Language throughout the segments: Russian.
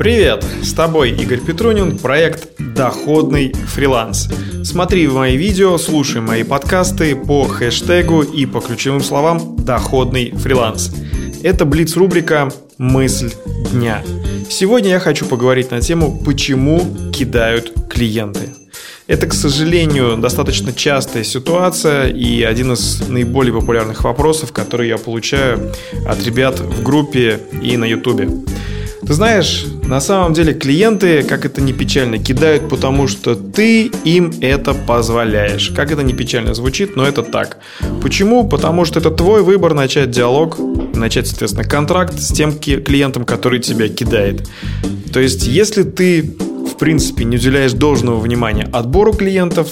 Привет! С тобой Игорь Петрунин, проект «Доходный фриланс». Смотри мои видео, слушай мои подкасты по хэштегу и по ключевым словам «Доходный фриланс». Это Блиц-рубрика «Мысль дня». Сегодня я хочу поговорить на тему «Почему кидают клиенты?». Это, к сожалению, достаточно частая ситуация и один из наиболее популярных вопросов, которые я получаю от ребят в группе и на ютубе. Ты знаешь, на самом деле клиенты, как это не печально, кидают, потому что ты им это позволяешь. Как это не печально звучит, но это так. Почему? Потому что это твой выбор начать диалог, начать, соответственно, контракт с тем клиентом, который тебя кидает. То есть, если ты в принципе не уделяешь должного внимания отбору клиентов,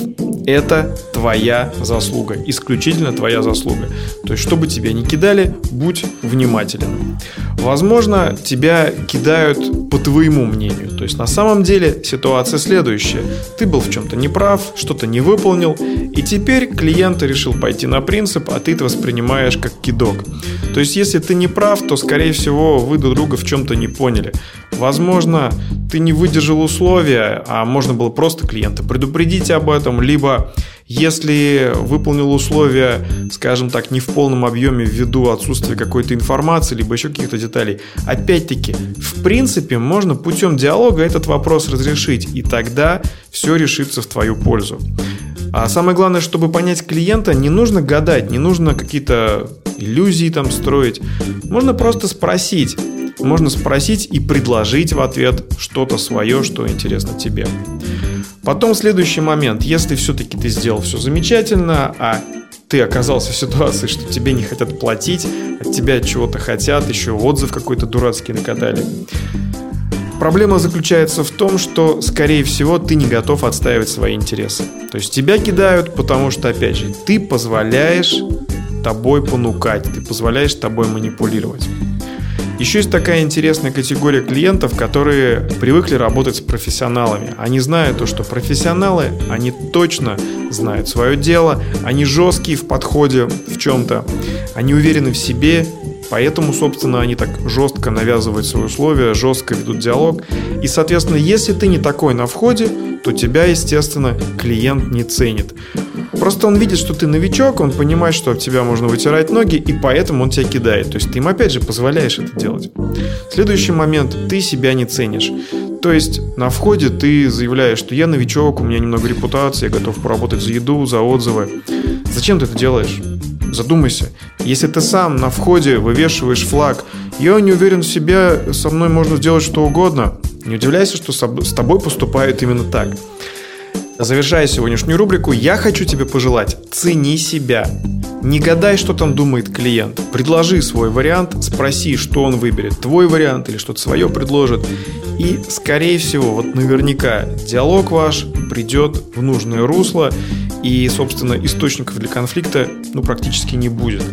это твоя заслуга, исключительно твоя заслуга. То есть, чтобы тебя не кидали, будь внимателен. Возможно, тебя кидают по твоему мнению. То есть, на самом деле ситуация следующая. Ты был в чем-то неправ, что-то не выполнил, и теперь клиент решил пойти на принцип, а ты это воспринимаешь как кидок. То есть, если ты не прав, то, скорее всего, вы друг друга в чем-то не поняли. Возможно, ты не выдержал условия, а можно было просто клиента предупредить об этом, либо если выполнил условия, скажем так, не в полном объеме ввиду отсутствия какой-то информации, либо еще каких-то деталей, опять-таки, в принципе, можно путем диалога этот вопрос разрешить, и тогда все решится в твою пользу. А самое главное, чтобы понять клиента, не нужно гадать, не нужно какие-то иллюзии там строить. Можно просто спросить, можно спросить и предложить в ответ что-то свое, что интересно тебе. Потом следующий момент. Если все-таки ты сделал все замечательно, а ты оказался в ситуации, что тебе не хотят платить, от тебя чего-то хотят, еще отзыв какой-то дурацкий накатали. Проблема заключается в том, что, скорее всего, ты не готов отстаивать свои интересы. То есть тебя кидают, потому что, опять же, ты позволяешь тобой понукать, ты позволяешь тобой манипулировать. Еще есть такая интересная категория клиентов, которые привыкли работать с профессионалами. Они знают то, что профессионалы, они точно знают свое дело, они жесткие в подходе в чем-то, они уверены в себе, Поэтому, собственно, они так жестко навязывают свои условия, жестко ведут диалог. И, соответственно, если ты не такой на входе, то тебя, естественно, клиент не ценит. Просто он видит, что ты новичок, он понимает, что об тебя можно вытирать ноги, и поэтому он тебя кидает. То есть ты им опять же позволяешь это делать. Следующий момент, ты себя не ценишь. То есть на входе ты заявляешь, что я новичок, у меня немного репутации, я готов поработать за еду, за отзывы. Зачем ты это делаешь? Задумайся. Если ты сам на входе вывешиваешь флаг, я не уверен в себе, со мной можно сделать что угодно, не удивляйся, что с тобой поступают именно так. Завершая сегодняшнюю рубрику, я хочу тебе пожелать цени себя. Не гадай, что там думает клиент. Предложи свой вариант, спроси, что он выберет, твой вариант или что-то свое предложит. И, скорее всего, вот наверняка диалог ваш придет в нужное русло, и, собственно, источников для конфликта ну, практически не будет.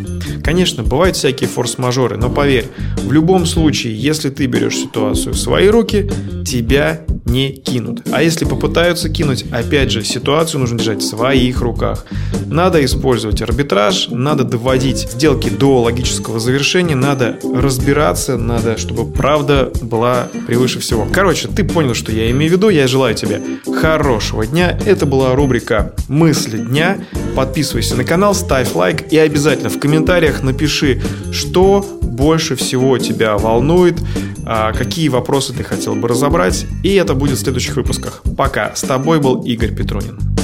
Конечно, бывают всякие форс-мажоры, но поверь, в любом случае, если ты берешь ситуацию в свои руки, тебя не кинут. А если попытаются кинуть, опять же, ситуацию нужно держать в своих руках. Надо использовать арбитраж, надо доводить сделки до логического завершения, надо разбираться, надо, чтобы правда была превыше всего. Короче, ты понял, что я имею в виду. Я желаю тебе хорошего дня. Это была рубрика «Мысли дня». Подписывайся на канал, ставь лайк и обязательно в комментариях напиши, что больше всего тебя волнует, какие вопросы ты хотел бы разобрать. И это будет в следующих выпусках. Пока. С тобой был Игорь Петрунин.